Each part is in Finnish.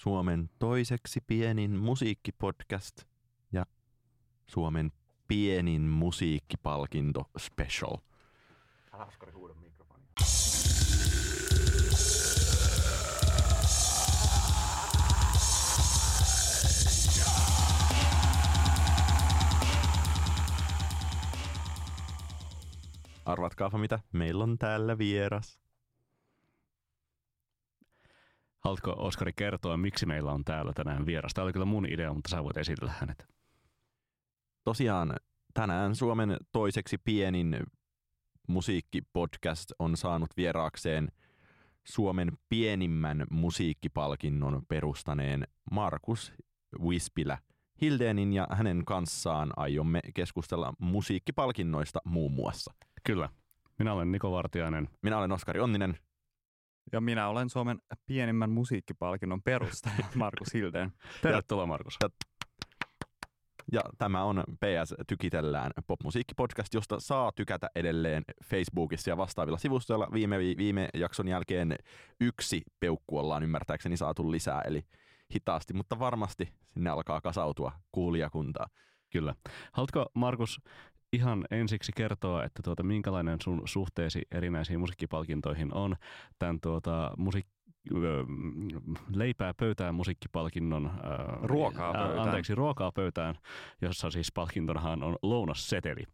Suomen toiseksi pienin musiikkipodcast ja Suomen pienin musiikkipalkinto special. Älä Oskari huuda. Arvatkaapa mitä, meillä on täällä vieras. Haluatko Oskari kertoa, miksi meillä on täällä tänään vieras? Tämä oli kyllä mun idea, mutta sä voit esitellä hänet. Tosiaan tänään Suomen toiseksi pienin musiikkipodcast on saanut vieraakseen Suomen pienimmän musiikkipalkinnon perustaneen Markus Wispilä Hildenin ja hänen kanssaan aiomme keskustella musiikkipalkinnoista muun muassa. Kyllä. Minä olen Niko Vartiainen. Minä olen Oskari Onninen. Ja minä olen Suomen pienimmän musiikkipalkinnon perustaja, Markus Hilden. Tervetuloa, Markus. Ja tämä on PS Tykitellään popmusiikkipodcast, josta saa tykätä edelleen Facebookissa ja vastaavilla sivustoilla. Viime, viime jakson jälkeen yksi peukku ollaan ymmärtääkseni saatu lisää, eli hitaasti, mutta varmasti sinne alkaa kasautua kuulijakuntaa. Kyllä. Haluatko, Markus, ihan ensiksi kertoa, että tuota, minkälainen sun suhteesi erinäisiin musiikkipalkintoihin on tämän tuota, musiik- leipää pöytään musiikkipalkinnon. Ruokaa pöytään. Anteeksi, ruokaa pöytään, jossa siis palkintonahan on lounasseteli.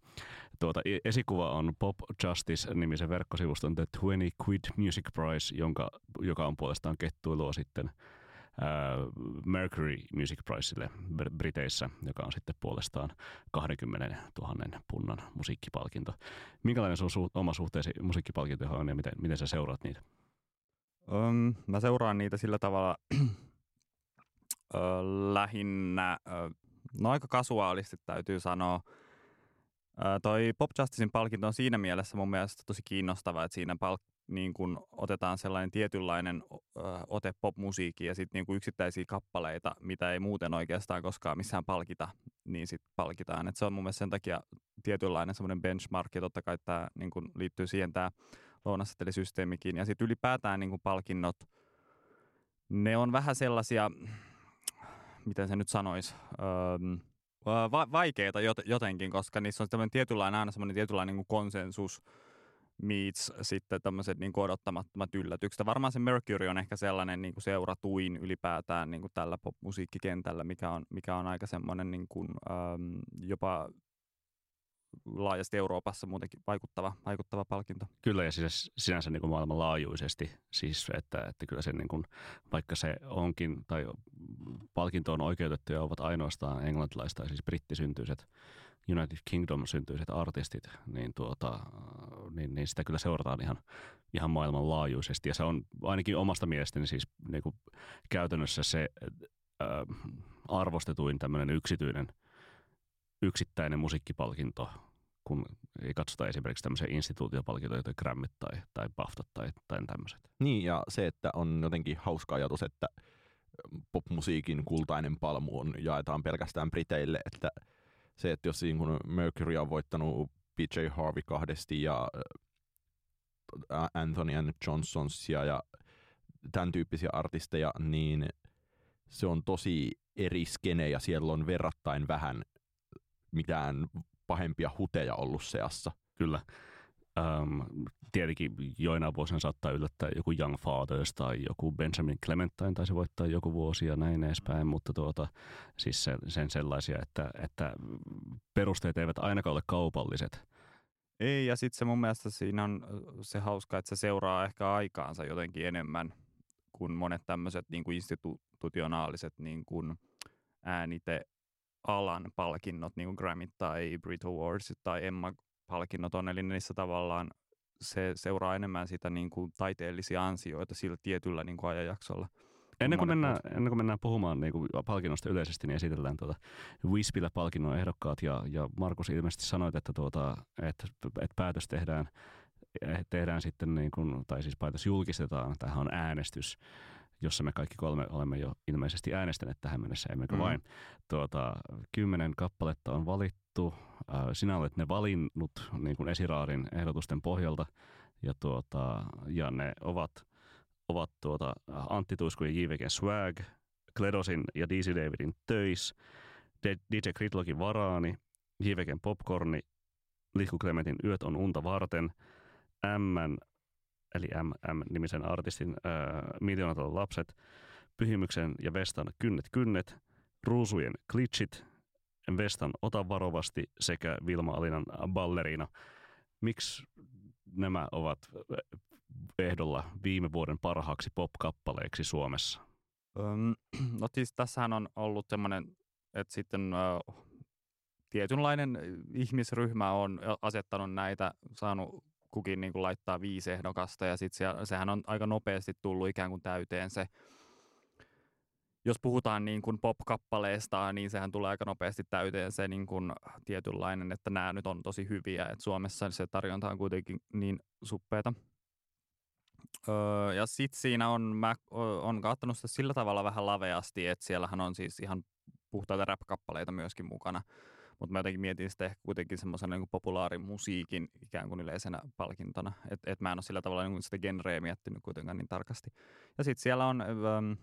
Tuota, e-, esikuva on Pop Justice-nimisen verkkosivuston The 20 Quid Music Prize, jonka, joka on puolestaan kettuilua sitten – Mercury Music Prizeille Briteissä, joka on sitten puolestaan 20 000 punnan musiikkipalkinto. Minkälainen sun su- oma suhteesi musiikkipalkintoihin on ja miten, miten sä seuraat niitä? Um, mä seuraan niitä sillä tavalla ö, lähinnä, ö, no aika kasuaalisti täytyy sanoa. Ö, toi Pop Justicein palkinto on siinä mielessä mun mielestä tosi kiinnostava, että siinä palk- niin kun otetaan sellainen tietynlainen ö, ote popmusiikkiin ja sitten niin yksittäisiä kappaleita, mitä ei muuten oikeastaan koskaan missään palkita, niin sitten palkitaan. Et se on mun mielestä sen takia tietynlainen semmoinen benchmark ja totta kai tämä niin liittyy siihen tämä lounassetelisysteemikin. Ja sitten ylipäätään niin palkinnot, ne on vähän sellaisia, miten se nyt sanoisi, öö, va- vaikeita jotenkin, koska niissä on tietynlainen, aina semmoinen tietynlainen niin konsensus, meets sitten tämmöiset niin odottamattomat yllätykset. Varmaan se Mercury on ehkä sellainen niin kuin seuratuin ylipäätään niin kuin tällä popmusiikkikentällä, mikä on, mikä on aika semmoinen niin kuin, ähm, jopa laajasti Euroopassa muutenkin vaikuttava, vaikuttava palkinto. Kyllä ja siis sinänsä niin kuin maailmanlaajuisesti, siis että, että kyllä se niin kuin, vaikka se onkin tai palkinto on oikeutettu ja ovat ainoastaan englantilaiset tai siis brittisyntyiset United Kingdom-syntyiset artistit, niin, tuota, niin, niin sitä kyllä seurataan ihan, ihan maailmanlaajuisesti. Ja se on ainakin omasta mielestäni siis niin kuin käytännössä se äh, arvostetuin tämmöinen yksityinen yksittäinen musiikkipalkinto, kun ei katsota esimerkiksi tämmöisiä instituutiopalkintoja, joita Grammit tai, tai BAFTA tai, tai tämmöiset. Niin, ja se, että on jotenkin hauska ajatus, että popmusiikin kultainen palmu on, jaetaan pelkästään Briteille, että – se, että jos niin kun Mercury on voittanut PJ Harvey kahdesti ja Anthony and Johnsonsia ja tämän tyyppisiä artisteja, niin se on tosi eri skene ja siellä on verrattain vähän mitään pahempia huteja ollut seassa. Kyllä. Um, tietenkin joina vuosina saattaa yllättää joku Young Fathers tai joku Benjamin Clementine taisi voittaa joku vuosi ja näin edespäin, mutta tuota, siis sen, sen sellaisia, että, että perusteet eivät ainakaan ole kaupalliset. Ei, ja sitten se mun mielestä siinä on se hauska, että se seuraa ehkä aikaansa jotenkin enemmän kuin monet tämmöiset niin kuin institutionaaliset niin kuin äänite alan palkinnot, niin kuin Grammy tai Brit Awards tai Emma palkinnot on, eli niissä tavallaan se seuraa enemmän sitä niin kuin taiteellisia ansioita sillä tietyllä niin kuin ajanjaksolla. Ennen kuin, mennään, ennen kuin mennään puhumaan niin kuin palkinnosta yleisesti, niin esitellään tuota Wispillä palkinnon ehdokkaat. Ja, ja Markus ilmeisesti sanoit, että, tuota, että, että päätös tehdään, tehdään sitten, niin kuin, tai siis päätös julkistetaan. Tähän on äänestys jossa me kaikki kolme olemme jo ilmeisesti äänestäneet tähän mennessä, emmekö mm. vain. Tuota, kymmenen kappaletta on valittu. Äh, sinä olet ne valinnut niin kuin esiraarin ehdotusten pohjalta, ja, tuota, ja ne ovat, ovat tuota, Antti Tuisku ja JVG Swag, Kledosin ja DC Davidin Töis, DJ Kritlogin Varaani, Jiveken Popcorni, Lihku Clementin Yöt on unta varten, M, eli MM-nimisen artistin äh, Miljoonatalon lapset, Pyhimyksen ja Vestan Kynnet Kynnet, Ruusujen Glitchit, Vestan Ota varovasti sekä Vilma Alinan Ballerina. Miksi nämä ovat ehdolla viime vuoden parhaaksi pop-kappaleeksi Suomessa? No siis tässähän on ollut semmoinen, että sitten tietynlainen ihmisryhmä on asettanut näitä, saanut kukin niin kuin laittaa viisi ehdokasta ja sitten sehän on aika nopeasti tullut ikään kuin täyteen se jos puhutaan niin kuin pop-kappaleesta, niin sehän tulee aika nopeasti täyteen se niin kuin tietynlainen, että nämä nyt on tosi hyviä, että Suomessa se tarjonta on kuitenkin niin suppeeta. Öö, ja sitten siinä on, mä on kattanut sitä sillä tavalla vähän laveasti, että siellähän on siis ihan puhtaita rap-kappaleita myöskin mukana. Mutta mä jotenkin mietin sitä ehkä kuitenkin semmoisena niin populaarin musiikin ikään kuin yleisenä palkintona. Että et mä en ole sillä tavalla niin sitä genreä miettinyt kuitenkaan niin tarkasti. Ja sitten siellä on... Öö,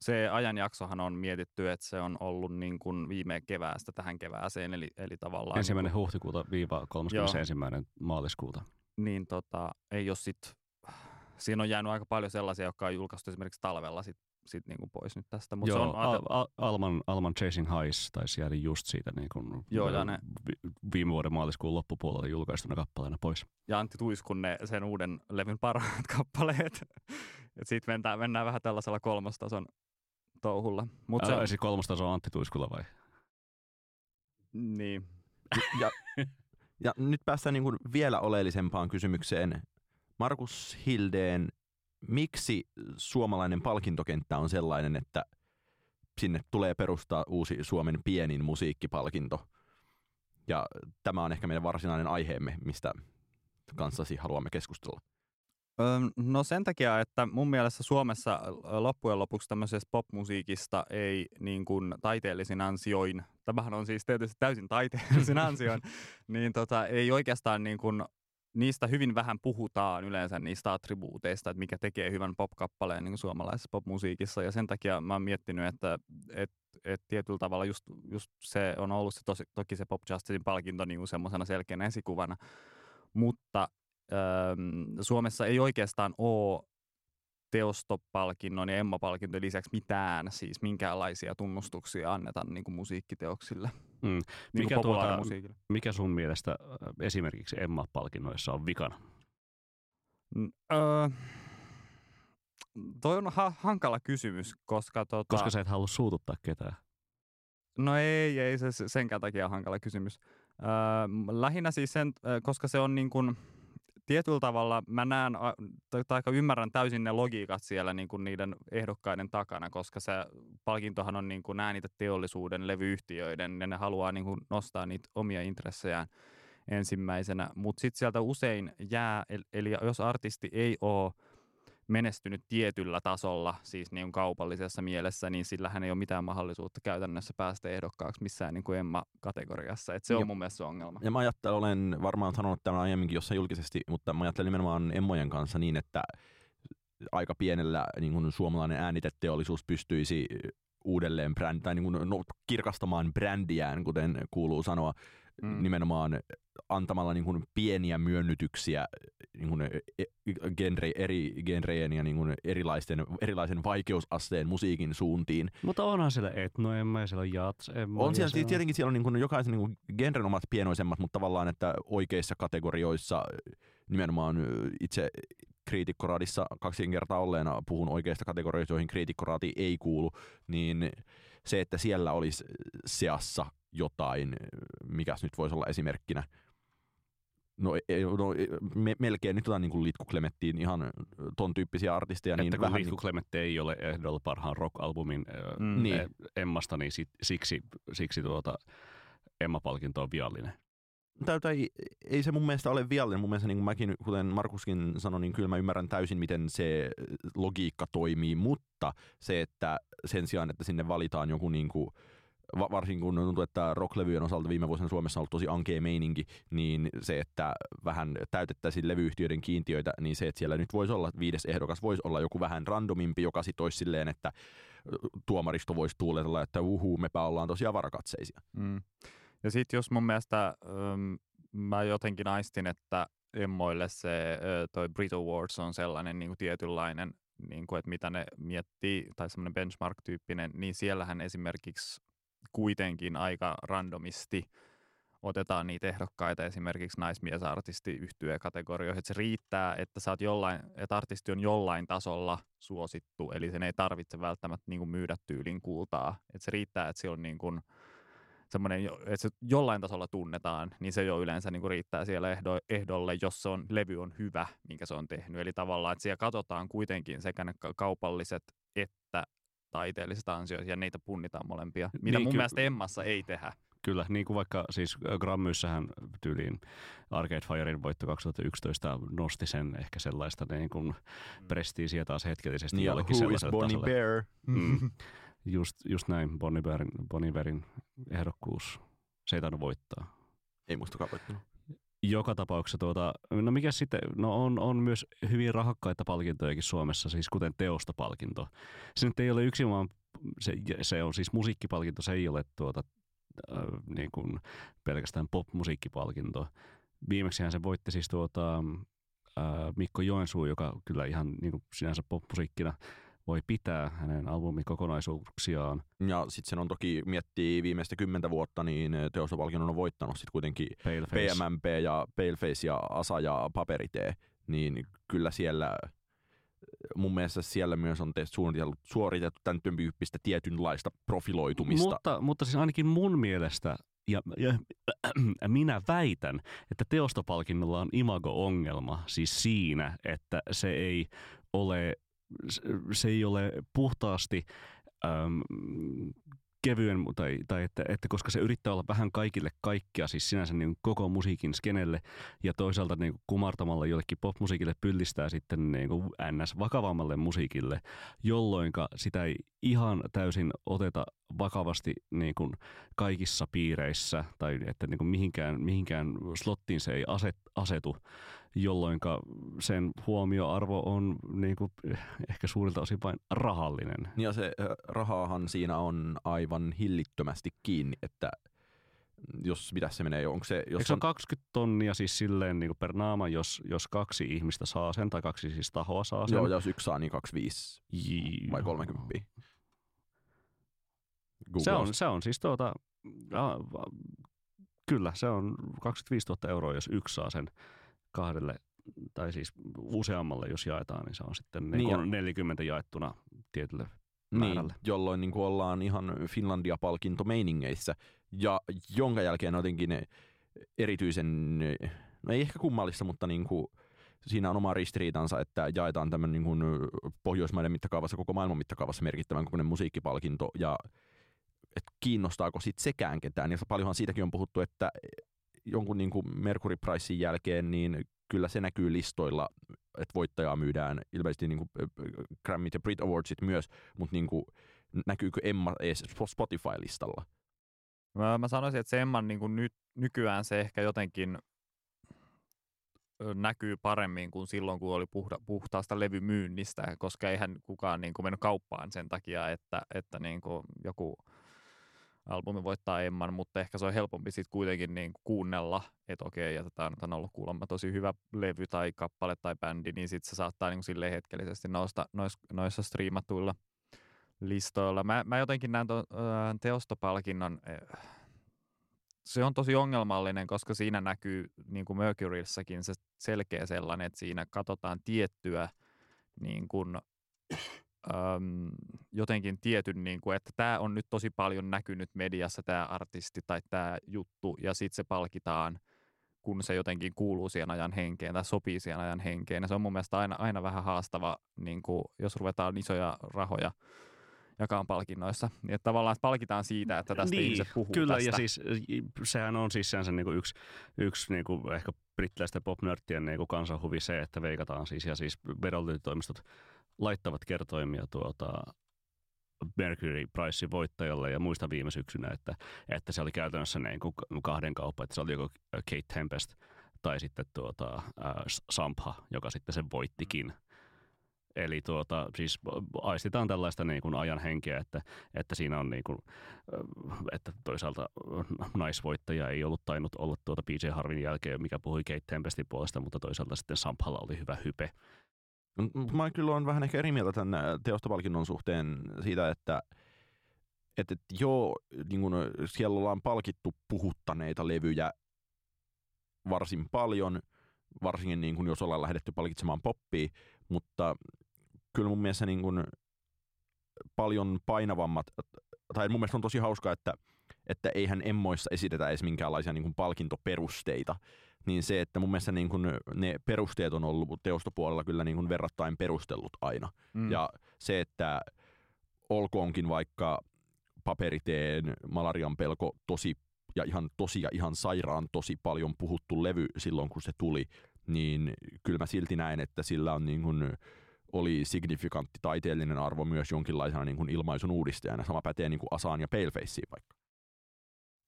se ajanjaksohan on mietitty, että se on ollut niin kuin viime keväästä tähän kevääseen, eli, eli tavallaan... Ensimmäinen niin kuin, huhtikuuta viiva 31. maaliskuuta. Niin tota, ei ole sit, siinä on jäänyt aika paljon sellaisia, jotka on julkaistu esimerkiksi talvella sit, sit niin kuin pois nyt tästä. Mut Joo, se on Al- Al- Alman, Alman Chasing Highs taisi jäädä just siitä niin kuin Joo, ja ne, viime vuoden maaliskuun loppupuolella julkaistuna kappaleena pois. Ja Antti Tuiskun ne sen uuden levyn parhaat kappaleet. Sitten mennään, mennään vähän tällaisella kolmostason touhulla. Mut se on... kolmostaso on Antti Tuiskulla vai? Niin. Ja, ja nyt päästään niin kuin vielä oleellisempaan kysymykseen. Markus Hildeen, miksi suomalainen palkintokenttä on sellainen, että sinne tulee perustaa uusi Suomen pienin musiikkipalkinto? Ja tämä on ehkä meidän varsinainen aiheemme, mistä kanssasi haluamme keskustella. No sen takia, että mun mielestä Suomessa loppujen lopuksi tämmöisestä popmusiikista ei niin kuin taiteellisin ansioin, tämähän on siis tietysti täysin taiteellisin ansioin, niin tota, ei oikeastaan niin kuin, niistä hyvin vähän puhutaan yleensä niistä attribuuteista, että mikä tekee hyvän popkappaleen niin suomalaisessa popmusiikissa. Ja sen takia mä oon miettinyt, että et, et tietyllä tavalla just, just se on ollut se tosi, toki se Pop Justicein palkinto niin semmoisena selkeänä esikuvana. Mutta Suomessa ei oikeastaan ole teostopalkinnon ja Emma-palkinnon lisäksi mitään, siis minkäänlaisia tunnustuksia anneta niin kuin musiikkiteoksille. Mm. Niin mikä, kuin tuota, mikä sun mielestä esimerkiksi Emma-palkinnoissa on vikana? Mm, öö, toi on ha- hankala kysymys, koska... Tota, koska sä et halua suututtaa ketään. No ei, ei se senkään takia on hankala kysymys. Öö, lähinnä siis sen, koska se on niin kuin, tietyllä tavalla mä näen, tai ymmärrän täysin ne logiikat siellä niin kuin niiden ehdokkaiden takana, koska se palkintohan on niin kuin nämä niitä teollisuuden levyyhtiöiden, ja ne haluaa niin kuin nostaa niitä omia intressejään ensimmäisenä. Mutta sitten sieltä usein jää, eli jos artisti ei ole menestynyt tietyllä tasolla, siis niin kaupallisessa mielessä, niin sillähän ei ole mitään mahdollisuutta käytännössä päästä ehdokkaaksi missään niin kuin Emma-kategoriassa. Et se on ja, mun mielestä se ongelma. Ja mä ajattelen, olen varmaan sanonut tämän aiemminkin jossain julkisesti, mutta mä ajattelen nimenomaan Emmojen kanssa niin, että aika pienellä niin kuin suomalainen ääniteteollisuus pystyisi uudelleen bränd, tai niin kuin, no, kirkastamaan brändiään, kuten kuuluu sanoa, mm. nimenomaan antamalla niin kuin pieniä myönnytyksiä niin kuin e, e, genre, eri genrejen ja niin kuin erilaisten, erilaisen vaikeusasteen musiikin suuntiin. Mutta onhan siellä etnoemma ja siellä on jats On siellä, siellä tietenkin siellä on niin kuin jokaisen niin kuin genren omat pienoisemmat, mutta tavallaan, että oikeissa kategorioissa nimenomaan itse kriitikkoraadissa kaksi kertaa olleena puhun oikeista kategorioista, joihin kriitikkoraati ei kuulu, niin se, että siellä olisi seassa jotain, mikä nyt voisi olla esimerkkinä, No, e, e, no e, me, melkein nyt otan niin kuin Litku Klemettiin ihan ton tyyppisiä artisteja. Että niin kun vähän Litku Klemetti ei ole ehdolla parhaan rock-albumin mm. niin. Emmasta, niin sit, siksi, siksi tuota Emma-palkinto on viallinen. Täytä ei, ei se mun mielestä ole viallinen. Mun mielestä niin kuin mäkin, kuten Markuskin sanoi, niin kyllä mä ymmärrän täysin, miten se logiikka toimii, mutta se, että sen sijaan, että sinne valitaan joku niin kuin, va- varsinkin kun tuntuu, että rocklevyjen osalta viime vuosina Suomessa on ollut tosi ankea meininki, niin se, että vähän täytettäisiin levyyhtiöiden kiintiöitä, niin se, että siellä nyt voisi olla viides ehdokas, voisi olla joku vähän randomimpi, joka sitten olisi silleen, että tuomaristo voisi tuuletella, että uhu, mepä ollaan tosiaan varakatseisia. Mm. Ja sitten jos mun mielestä ähm, mä jotenkin aistin, että emmoille se äh, toi Brit Awards on sellainen niin kuin tietynlainen, niin kuin, että mitä ne miettii, tai semmoinen benchmark-tyyppinen, niin siellähän esimerkiksi kuitenkin aika randomisti otetaan niitä ehdokkaita esimerkiksi naismiesartisti yhtyä kategorioihin, että se riittää, että, sä oot jollain, että artisti on jollain tasolla suosittu, eli sen ei tarvitse välttämättä niin kuin myydä tyylin kultaa, että se riittää, että se on niin kuin, semmoinen, että se jollain tasolla tunnetaan, niin se jo yleensä niin kuin riittää siellä ehdo, ehdolle, jos se on, levy on hyvä, minkä se on tehnyt. Eli tavallaan, että siellä katsotaan kuitenkin sekä ne kaupalliset että taiteelliset ansiot, ja niitä punnitaan molempia, mitä Niin, mun ky- mielestä Emmassa ei tehdä. Kyllä, niin kuin vaikka siis Grammyssähän tyyliin Arcade Firein voitto 2011 nosti sen ehkä sellaista niin kuin prestiisiä taas hetkellisesti Niin, jollekin who is sellaiselle Bonnie tasolle. Bear? Mm. Just, just näin, Bonnie Bearin, Bonnie Bearin ehdokkuus. Se ei tainnut voittaa. Ei muistakaan voittanut. Joka tapauksessa, tuota, no mikä sitten, no on, on myös hyvin rahakkaita palkintojakin Suomessa, siis kuten teostopalkinto. Se nyt ei ole yksin vaan, se, se on siis musiikkipalkinto, se ei ole tuota, äh, niin kuin pelkästään popmusiikkipalkinto. Viimeksihän se voitti siis tuota, äh, Mikko Joensuu, joka kyllä ihan niin kuin sinänsä popmusiikkina voi pitää hänen albumikokonaisuuksiaan. Ja sitten sen on toki, miettii viimeistä kymmentä vuotta, niin teostopalkinnon on voittanut sitten kuitenkin Paleface. PMMP ja Paleface ja Asa ja Paperitee, niin kyllä siellä mun mielestä siellä myös on suunniteltu, suoritettu tämän tyyppistä tietynlaista profiloitumista. Mutta, mutta siis ainakin mun mielestä, ja, ja minä väitän, että teostopalkinnolla on imago-ongelma siis siinä, että se ei ole, se ei ole puhtaasti äm, kevyen, tai, tai että, että, koska se yrittää olla vähän kaikille kaikkea, siis sinänsä niin koko musiikin skenelle, ja toisaalta niin kumartamalla jollekin popmusiikille pyllistää sitten niin kuin ns. vakavammalle musiikille, jolloin sitä ei ihan täysin oteta vakavasti niin kuin kaikissa piireissä, tai että niin kuin mihinkään, mihinkään slottiin se ei aset, asetu, jolloin sen huomioarvo on niin kuin ehkä suurilta osin vain rahallinen. Ja se ö, rahaahan siinä on aivan hillittömästi kiinni, että jos mitä se menee, onko se... Jos Eikö se on 20 tonnia siis silleen niin kuin per naama, jos, jos kaksi ihmistä saa sen, tai kaksi siis tahoa saa sen? Joo, jos yksi saa, niin 25 J- vai 30. Se on, se on siis tuota, a, a, kyllä se on 25 000 euroa, jos yksi saa sen kahdelle, tai siis useammalle, jos jaetaan, niin se on sitten niin Niin ja- niin 40 jaettuna tietylle niin, määrälle. jolloin niin kuin ollaan ihan Finlandia-palkinto meiningeissä, ja jonka jälkeen jotenkin erityisen, no ei ehkä kummallista, mutta niin kuin, siinä on oma ristiriitansa, että jaetaan tämmöinen niin kuin Pohjoismaiden mittakaavassa, koko maailman mittakaavassa merkittävän kokoinen musiikkipalkinto, ja että kiinnostaako sitten sekään ketään. Ja paljonhan siitäkin on puhuttu, että jonkun niin kuin Mercury Pricein jälkeen, niin kyllä se näkyy listoilla, että voittajaa myydään ilmeisesti niin kuin Grammyt ja Brit Awardsit myös, mutta niin kuin, näkyykö Emma edes Spotify-listalla? Mä, mä sanoisin, että se Emman niin kuin nyt, nykyään se ehkä jotenkin näkyy paremmin kuin silloin, kun oli puhda, puhtaasta levymyynnistä, koska eihän kukaan niin kuin mennyt kauppaan sen takia, että, että niin kuin joku albumi voittaa Emman, mutta ehkä se on helpompi sitten kuitenkin niin kuunnella, että okei, ja nyt on ollut kuulemma tosi hyvä levy tai kappale tai bändi, niin sitten se saattaa niin silleen hetkellisesti nousta nois, noissa striimatuilla listoilla. Mä, mä jotenkin näen tuon teostopalkinnon, äh, se on tosi ongelmallinen, koska siinä näkyy, niin kuin Mercuryssäkin, se selkeä sellainen, että siinä katsotaan tiettyä niin kuin, äm, jotenkin tietyn, niin kuin, että tämä on nyt tosi paljon näkynyt mediassa, tämä artisti tai tämä juttu, ja sitten se palkitaan, kun se jotenkin kuuluu siihen ajan henkeen tai sopii siihen ajan henkeen. Ja se on mun mielestä aina, aina vähän haastava, niin kuin, jos ruvetaan isoja rahoja jakaa palkinnoissa. Niin, että tavallaan että palkitaan siitä, että tästä niin, ihmiset puhuu Kyllä, tästä. ja siis sehän on siis sen niin yksi, yksi niin kuin ehkä brittiläisten popnörttien niin kuin kansanhuvi se, että veikataan siis, ja siis vedonlyöntitoimistot laittavat kertoimia tuota Mercury Pricein voittajalle ja muista viime syksynä, että, että se oli käytännössä niin kuin kahden kauppa, että se oli joko Kate Tempest tai sitten tuota, äh, Sampha, joka sitten sen voittikin. Eli tuota, siis aistitaan tällaista niin kuin ajan henkeä, että, että siinä on niin kuin, että toisaalta naisvoittaja ei ollut tainnut olla tuota PJ Harvin jälkeen, mikä puhui Kate Tempestin puolesta, mutta toisaalta sitten Samphalla oli hyvä hype. Mä kyllä olen vähän ehkä eri mieltä tämän teostopalkinnon suhteen siitä, että että, että joo, niin kun siellä ollaan palkittu puhuttaneita levyjä varsin paljon, varsinkin niin kun jos ollaan lähdetty palkitsemaan poppia, mutta kyllä mun mielestä niin kun paljon painavammat, tai mun mielestä on tosi hauskaa, että, että eihän emmoissa esitetä edes minkäänlaisia niin palkintoperusteita, niin se, että mun mielestä niin kun ne perusteet on ollut teostopuolella kyllä niin kun verrattain perustellut aina. Mm. Ja se, että olkoonkin vaikka paperiteen malarian pelko tosi ja ihan tosi ja ihan sairaan tosi paljon puhuttu levy silloin, kun se tuli, niin kyllä mä silti näen, että sillä on niin kuin, oli signifikantti taiteellinen arvo myös jonkinlaisena niin kuin ilmaisun uudistajana. Sama pätee niin kuin Asaan ja Palefaceen vaikka.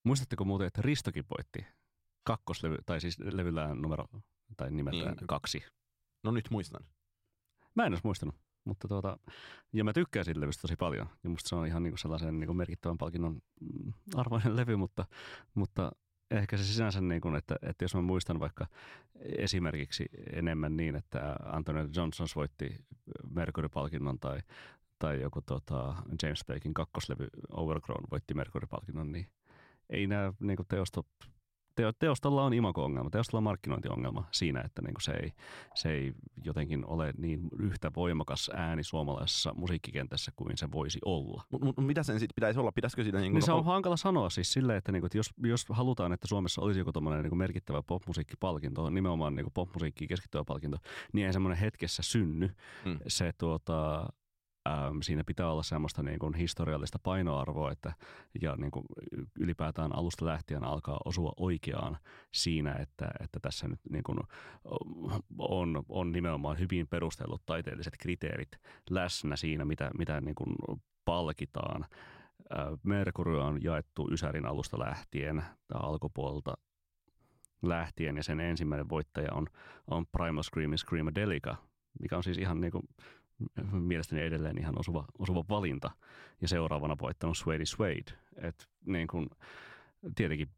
Muistatteko muuten, että Ristokin voitti kakkoslevy, tai siis levyllään numero, tai nimeltään niin. kaksi? No nyt muistan. Mä en olisi muistanut. Mutta tuota, ja mä tykkään siitä levystä tosi paljon. Ja musta se on ihan niinku sellaisen niinku merkittävän palkinnon mm, arvoinen levy, mutta, mutta ehkä se sinänsä, niin kuin, että, että jos mä muistan vaikka esimerkiksi enemmän niin, että Anthony Johnson voitti Mercury-palkinnon tai, tai joku tota, James Blakein kakkoslevy Overgrown voitti Mercury-palkinnon, niin ei nämä niin teostot teo, teostolla on imago-ongelma, teostolla on markkinointiongelma siinä, että niin se, ei, se ei jotenkin ole niin yhtä voimakas ääni suomalaisessa musiikkikentässä kuin se voisi olla. Mutta mut, mitä sen sitten pitäisi olla? Pitäisikö siitä niin, niin se on hankala sanoa siis silleen, että, niin kuin, että jos, jos halutaan, että Suomessa olisi joku niin merkittävä popmusiikkipalkinto, nimenomaan niin popmusiikkiin keskittyvä palkinto, niin ei semmoinen hetkessä synny. Mm. Se tuota, ähm, siinä pitää olla semmoista niin kuin historiallista painoarvoa, että ja niin kuin ylipäätään alusta lähtien alkaa osua oikeaan siinä, että, että tässä nyt niin kuin on, on nimenomaan hyvin perustellut taiteelliset kriteerit läsnä siinä, mitä, mitä niin kuin palkitaan. Merkury on jaettu Ysärin alusta lähtien tai alkupuolelta lähtien ja sen ensimmäinen voittaja on, on Primal Screaming Screamadelica, mikä on siis ihan niin kuin mielestäni edelleen ihan osuva, osuva valinta. Ja seuraavana voittanut Suede Suede. Et niin kun, tietenkin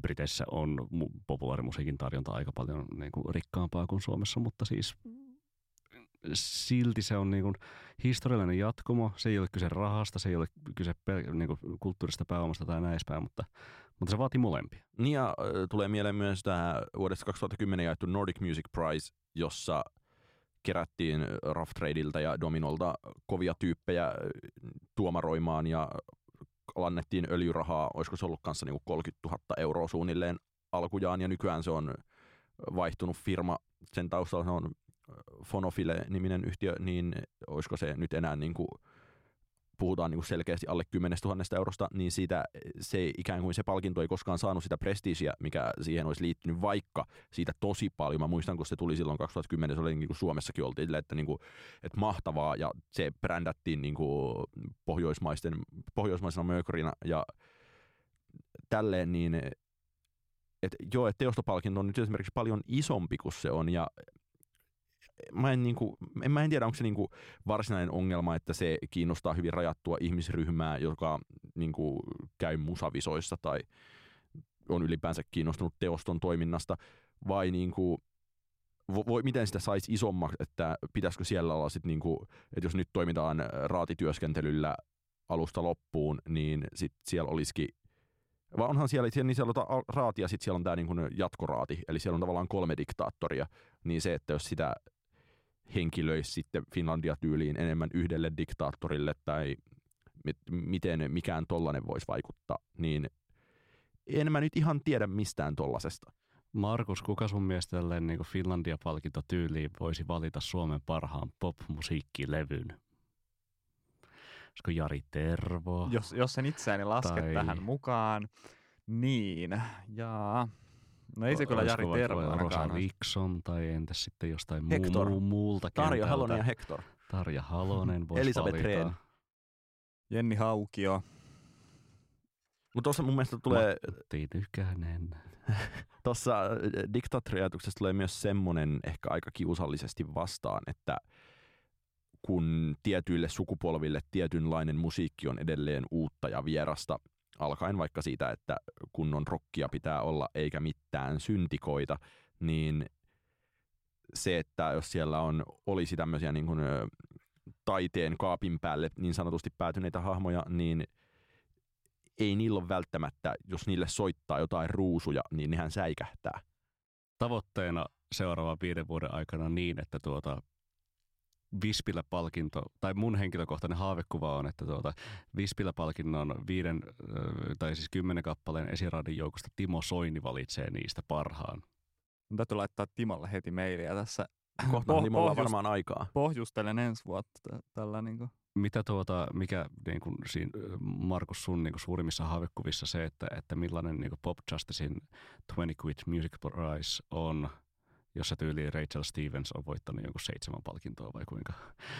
Briteissä on populaarimusiikin tarjonta aika paljon niin kuin rikkaampaa kuin Suomessa, mutta siis silti se on niin kuin historiallinen jatkumo. Se ei ole kyse rahasta, se ei ole kyse pel- niin kuin kulttuurista pääomasta tai näispäin, mutta, mutta se vaatii molempia. Niin ja tulee mieleen myös tämä vuodesta 2010 jaettu Nordic Music Prize, jossa – kerättiin Rough Tradeilta ja Dominolta kovia tyyppejä tuomaroimaan ja annettiin öljyrahaa, olisiko se ollut kanssa niinku 30 000 euroa suunnilleen alkujaan ja nykyään se on vaihtunut firma, sen taustalla se on Fonofile-niminen yhtiö, niin olisiko se nyt enää niin kuin puhutaan niin kuin selkeästi alle 10 000 eurosta, niin siitä se ikään kuin se palkinto ei koskaan saanut sitä prestiisiä, mikä siihen olisi liittynyt, vaikka siitä tosi paljon. Mä muistan, kun se tuli silloin 2010, se oli niin kuin Suomessakin oltiin, että, niin kuin, että mahtavaa, ja se brändättiin niin kuin pohjoismaisten, pohjoismaisena möökörina ja tälleen, niin että joo, että teostopalkinto on nyt esimerkiksi paljon isompi kuin se on, ja mä en, niinku, en, mä en tiedä, onko se niinku varsinainen ongelma, että se kiinnostaa hyvin rajattua ihmisryhmää, joka niinku käy musavisoissa tai on ylipäänsä kiinnostunut teoston toiminnasta, vai niinku, voi, miten sitä saisi isommaksi, että pitäisikö siellä olla sitten, niinku, että jos nyt toimitaan raatityöskentelyllä alusta loppuun, niin sit siellä olisikin vai onhan siellä, niin siellä on raati ja sitten siellä on tämä niin jatkoraati, eli siellä on tavallaan kolme diktaattoria, niin se, että jos sitä henkilöisi sitten Finlandia-tyyliin enemmän yhdelle diktaattorille tai miten mikään tollainen voisi vaikuttaa, niin en mä nyt ihan tiedä mistään tollasesta. Markus, kuka sun mielestä tälleen niin Finlandia-palkinto tyyliin voisi valita Suomen parhaan pop-musiikkilevyn? Olisiko Jari Tervo? Jos, jos sen itseäni lasket tai... tähän mukaan, niin, jaa. No ei se kyllä Jari Tervo Rosa Rickson tai entäs sitten jostain Hector. Muu, muulta Tarja Halonen ja Hector. Tarja Halonen voisi Elisabeth valita. Rehn. Jenni Haukio. Mutta tuossa mun mielestä tulee, Matti Nykänen. tuossa diktaattoriajatuksessa tulee myös semmoinen ehkä aika kiusallisesti vastaan, että kun tietyille sukupolville tietynlainen musiikki on edelleen uutta ja vierasta, alkaen vaikka siitä, että kunnon rokkia pitää olla eikä mitään syntikoita, niin se, että jos siellä on, olisi tämmöisiä niin kuin, taiteen kaapin päälle niin sanotusti päätyneitä hahmoja, niin ei niillä ole välttämättä, jos niille soittaa jotain ruusuja, niin nehän säikähtää. Tavoitteena seuraavan viiden vuoden aikana niin, että tuota Vispilä-palkinto, tai mun henkilökohtainen haavekuva on, että tuota Vispilä-palkinnon viiden, tai siis kymmenen kappaleen esiradin joukosta Timo Soini valitsee niistä parhaan. Mun täytyy laittaa Timolle heti mailia tässä. Kohta Poh- mulla on pohjus- varmaan aikaa. Pohjustelen ensi vuotta t- tällä niin kuin. Mitä tuota, mikä niin kuin siinä, Markus sun niin kuin suurimmissa haavekuvissa se, että, että millainen niin kuin Pop Justicein 20 Quid Music Prize on, jossa tyyli Rachel Stevens on voittanut jonkun seitsemän palkintoa vai kuinka?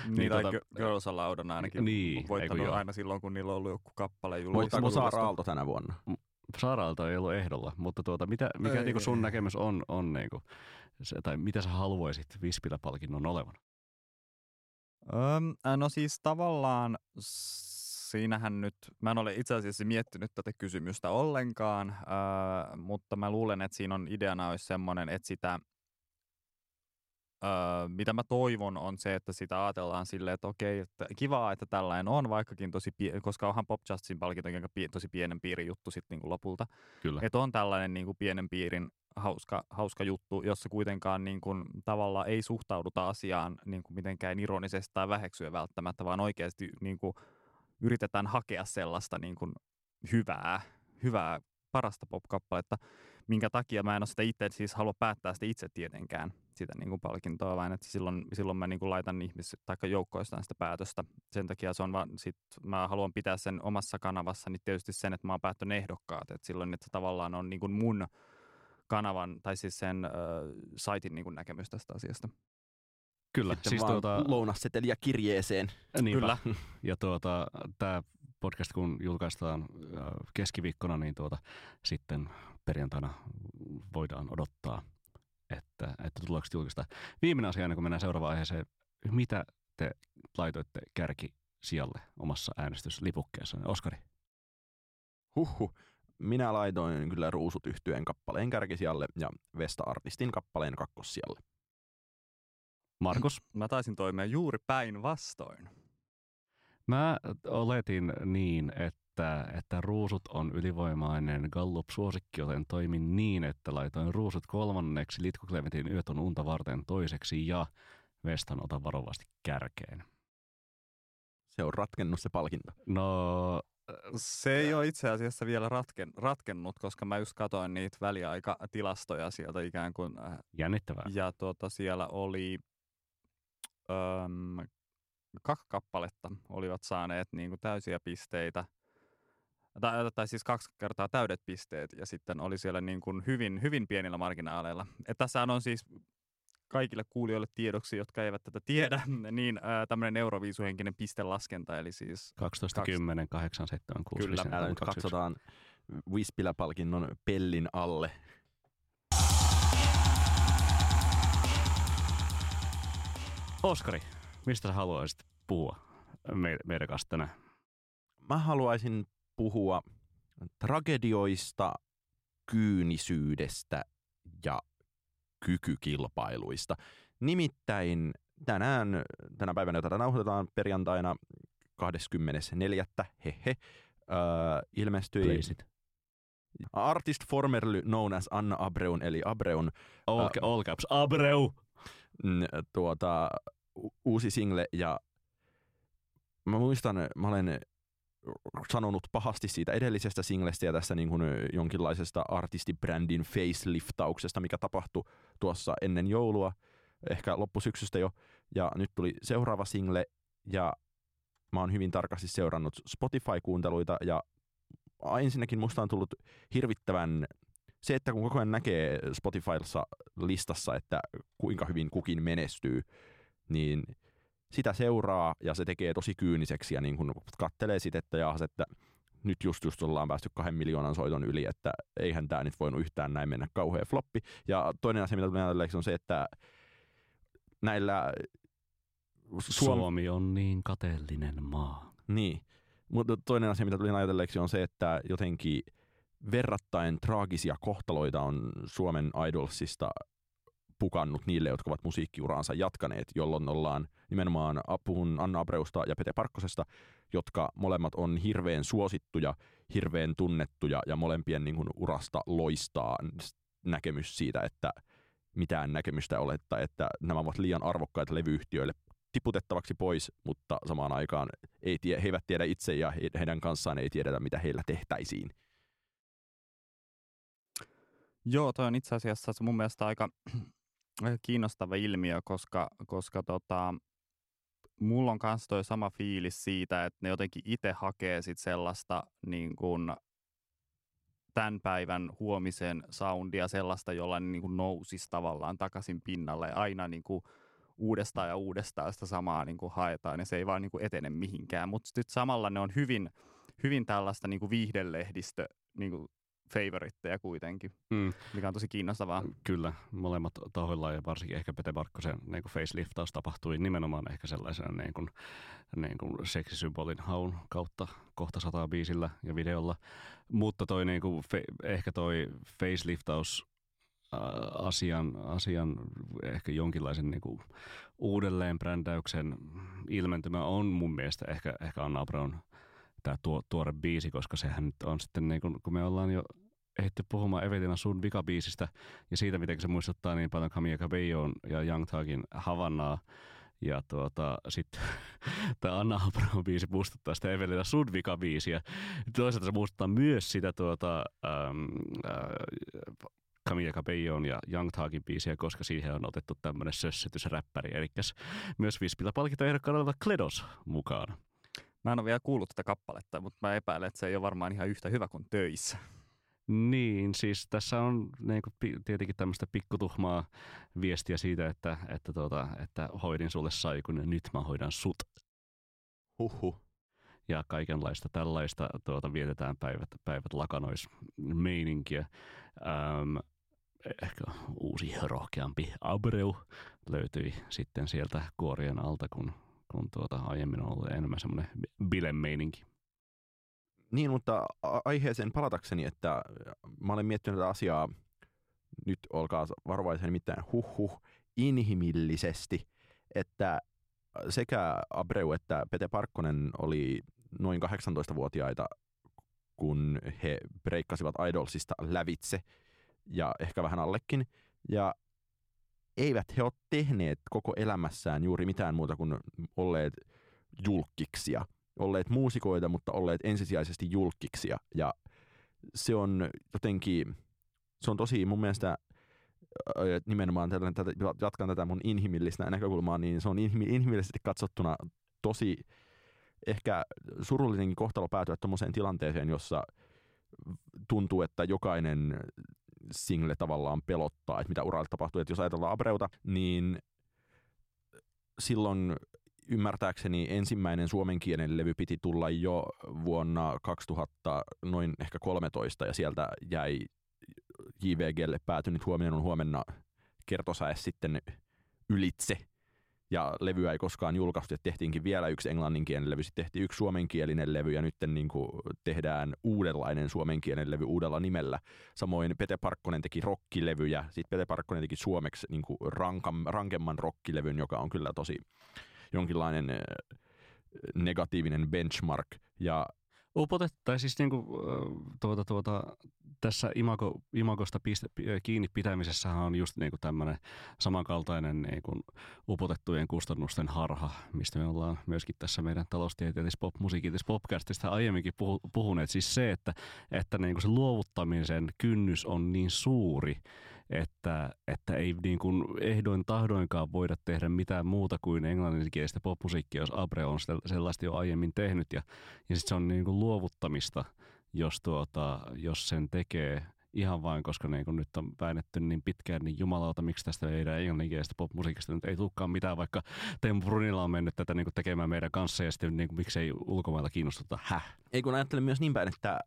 Niin, tai tota- tota, Girls Aloud on ainakin Niin, voittanut joo? aina silloin, kun niillä on ollut joku kappale Voittaako julkaistu. Saara Aalto tänä vuonna? Saaraalta ei ollut ehdolla, mutta tuota, mitä, mikä Ei, niin kuin sun ei. näkemys on, on niin kuin, se, tai mitä sä haluaisit Vispilä-palkinnon olevan? Öm, no siis tavallaan siinähän nyt, mä en ole itse asiassa miettinyt tätä kysymystä ollenkaan, mutta mä luulen, että siinä on ideana olisi semmoinen, että sitä, ö, mitä mä toivon on se, että sitä ajatellaan silleen, että okei, että kivaa, että tällainen on, vaikkakin tosi, pie- koska onhan Pop Justin palkinto pie- tosi pienen piirin juttu sitten niin lopulta. Kyllä. Että on tällainen niin kuin pienen piirin hauska, hauska juttu, jossa kuitenkaan niin kuin, tavallaan ei suhtauduta asiaan niin kuin mitenkään ironisesti tai väheksyä välttämättä, vaan oikeasti niin kuin, yritetään hakea sellaista niin kuin, hyvää, hyvää, parasta pop-kappaletta, minkä takia mä en ole sitä itse siis halua päättää sitä itse tietenkään sitä niin kuin palkintoa, vaan että silloin, silloin mä niin kuin laitan ihmis- tai joukkoistaan sitä päätöstä. Sen takia se on vaan, sit mä haluan pitää sen omassa kanavassani tietysti sen, että mä oon päättänyt ehdokkaat, että silloin, että se tavallaan on niin kuin mun kanavan, tai siis sen äh, saitin niin kuin näkemys tästä asiasta. Kyllä, Sitten siis tuota, lounasseteliä kirjeeseen. niinpä. Kyllä. Ja tuota, tämä podcast kun julkaistaan äh, keskiviikkona, niin tuota, sitten perjantaina voidaan odottaa, että, että tulokset julkaistaan. Viimeinen asia ennen kuin mennään seuraavaan aiheeseen. Mitä te laitoitte kärki sijalle omassa äänestyslipukkeessanne? Oskari? Huhhuh. Minä laitoin kyllä ruusut yhtyeen kappaleen kärkisijalle ja Vesta Artistin kappaleen kakkossijalle. Markus? Mä taisin toimia juuri päinvastoin. Mä oletin niin, että, että ruusut on ylivoimainen Gallup-suosikki, joten toimin niin, että laitoin ruusut kolmanneksi, Litko Clementin yöt on unta varten toiseksi ja Vestan ota varovasti kärkeen. Se on ratkennut se palkinto. No, Se ei ole itse asiassa vielä ratken, ratkennut, koska mä just katsoin niitä väliaikatilastoja sieltä ikään kuin. äh, jännittävää. Ja tuota, siellä oli öm, kaksi kappaletta olivat saaneet niin kuin täysiä pisteitä. Tai, tai siis kaksi kertaa täydet pisteet ja sitten oli siellä niin kuin hyvin, hyvin pienillä marginaaleilla. Et tässä on siis kaikille kuulijoille tiedoksi, jotka eivät tätä tiedä, niin tämmöinen euroviisuhenkinen pistelaskenta, eli siis 12, 10, 8, 7, 6, Kyllä. 5, Täällä nyt katsotaan Wispilä-palkinnon pellin alle. Oskari, mistä sä haluaisit puhua me, meidän kanssa tänään? Mä haluaisin puhua tragedioista, kyynisyydestä ja kykykilpailuista. Nimittäin tänään, tänä päivänä, jota nauhoitetaan perjantaina 24. hehe, öö, ilmestyi Blazit. artist formerly known as Anna Abreun, eli Abreun All, Ä- all caps. Abreu! tuota, uusi single ja mä muistan, mä olen sanonut pahasti siitä edellisestä singlestä ja tässä niin kuin jonkinlaisesta artistibrändin faceliftauksesta, mikä tapahtui tuossa ennen joulua, ehkä loppusyksystä jo, ja nyt tuli seuraava single, ja mä oon hyvin tarkasti seurannut Spotify-kuunteluita, ja ensinnäkin musta on tullut hirvittävän se, että kun koko ajan näkee Spotifyssa listassa, että kuinka hyvin kukin menestyy, niin sitä seuraa ja se tekee tosi kyyniseksi ja niin kun kattelee sitten, että jahas, että nyt just just ollaan päästy kahden miljoonan soiton yli, että eihän tämä nyt voinut yhtään näin mennä kauhean floppi. Ja toinen asia, mitä tulee on se, että näillä... Suom... Suomi on niin kateellinen maa. Niin, mutta toinen asia, mitä tuli ajatelleeksi, on se, että jotenkin verrattain traagisia kohtaloita on Suomen Idolsista pukannut niille, jotka ovat musiikkiuraansa jatkaneet, jolloin ollaan nimenomaan puhun Anna Abreusta ja Pete Parkkosesta, jotka molemmat on hirveän suosittuja, hirveän tunnettuja ja molempien niin kuin, urasta loistaa näkemys siitä, että mitään näkemystä ole, että nämä ovat liian arvokkaita levyyhtiöille tiputettavaksi pois, mutta samaan aikaan ei tie, he eivät tiedä itse ja he, heidän kanssaan ei tiedetä, mitä heillä tehtäisiin. Joo, toi on itse asiassa mun mielestä aika kiinnostava ilmiö, koska, koska tota, mulla on myös toi sama fiilis siitä, että ne jotenkin itse hakee sit sellaista niin kun, tämän päivän huomisen soundia, sellaista, jolla ne niin nousisi tavallaan takaisin pinnalle. Aina niin kuin uudestaan ja uudestaan sitä samaa niin kuin haetaan, ja se ei vaan niin kuin etene mihinkään. Mutta sitten samalla ne on hyvin, hyvin tällaista niin kuin viihdelehdistö niin kuin favoritteja kuitenkin, mm. mikä on tosi kiinnostavaa. Kyllä, molemmat tahoilla ja varsinkin ehkä Pete Barkkosen niin kuin faceliftaus tapahtui nimenomaan ehkä sellaisena niin kuin, niin kuin seksisymbolin haun kautta kohta sataa biisillä ja videolla. Mutta toi niin kuin, fe, ehkä toi faceliftaus asian, asian ehkä jonkinlaisen niin kuin uudelleenbrändäyksen ilmentymä on mun mielestä ehkä, ehkä Anna Brown tämä tuo, tuore biisi, koska sehän nyt on sitten niin kuin, kun me ollaan jo ehditty puhumaan Evetina sun vikabiisistä ja siitä, miten se muistuttaa niin paljon Camilla Cabelloon ja Young Thugin Havannaa. Ja tuota, sitten tämä Anna Abraham biisi muistuttaa sitä Evelina Sudvika biisiä. Toisaalta se muistuttaa myös sitä tuota, ähm, äh, Camilla Cabellon ja Young Thugin biisiä, koska siihen on otettu tämmöinen sössytysräppäri. Eli myös Vispillä palkintoehdokkaalla Kledos mukaan. Mä en ole vielä kuullut tätä kappaletta, mutta mä epäilen, että se ei ole varmaan ihan yhtä hyvä kuin töissä. Niin, siis tässä on niin kuin, tietenkin tämmöistä pikkutuhmaa viestiä siitä, että, että, tuota, että hoidin sulle saikun ja nyt mä hoidan sut. Huhhuh. Ja kaikenlaista tällaista tuota, vietetään päivät, päivät lakanoismeininkiä. Ähm, ehkä uusi rohkeampi Abreu löytyi sitten sieltä kuorien alta, kun kun tuota, aiemmin on ollut enemmän semmoinen bilemeininki. Niin, mutta aiheeseen palatakseni, että mä olen miettinyt tätä asiaa, nyt olkaa varovaisen nimittäin huh inhimillisesti, että sekä Abreu että Pete Parkkonen oli noin 18-vuotiaita, kun he breikkasivat Idolsista lävitse ja ehkä vähän allekin. Ja eivät he ole tehneet koko elämässään juuri mitään muuta kuin olleet julkkiksia. Olleet muusikoita, mutta olleet ensisijaisesti julkkiksia. Ja se on jotenkin, se on tosi mun mielestä nimenomaan tätä, jatkan tätä mun inhimillistä näkökulmaa, niin se on inhimillisesti katsottuna tosi ehkä surullinenkin kohtalo päätyä tuommoiseen tilanteeseen, jossa tuntuu, että jokainen single tavallaan pelottaa, että mitä uralle tapahtuu. Että jos ajatellaan Abreuta, niin silloin ymmärtääkseni ensimmäinen suomenkielinen levy piti tulla jo vuonna 2000 noin ehkä 13 ja sieltä jäi JVGlle päätynyt huomioon on huomenna kertosäe sitten ylitse ja levyä ei koskaan julkaistu, että tehtiinkin vielä yksi englanninkielinen levy, sitten tehtiin yksi suomenkielinen levy ja nyt niin kuin tehdään uudenlainen suomenkielinen levy uudella nimellä. Samoin Pete Parkkonen teki rockilevyjä, sitten Pete Parkkonen teki suomeksi niin kuin rankam, rankemman rockilevyn, joka on kyllä tosi jonkinlainen eh, negatiivinen benchmark. Ja Upotet, tai siis niinku, tuota, tuota, tässä imago, imagosta piste, kiinni pitämisessä on just niinku tämmöinen samankaltainen niinku upotettujen kustannusten harha, mistä me ollaan myöskin tässä meidän taloustieteellisessä pop podcastista aiemminkin puhuneet. Siis se, että, että niinku se luovuttamisen kynnys on niin suuri, että, että ei niin kuin ehdoin tahdoinkaan voida tehdä mitään muuta kuin englanninkielistä popmusiikkia, jos Abre on sellaista jo aiemmin tehnyt. Ja, ja sitten se on niin kuin luovuttamista, jos, tuota, jos sen tekee ihan vain, koska niin kun nyt on väännetty niin pitkään, niin jumalauta, miksi tästä meidän englanninkielisestä popmusiikista nyt ei tulekaan mitään, vaikka Teemu Brunilla on mennyt tätä niin kuin tekemään meidän kanssa ja sitten niin kuin, miksei ulkomailla kiinnostuta, häh? Ei kun ajattelen myös niin päin, että,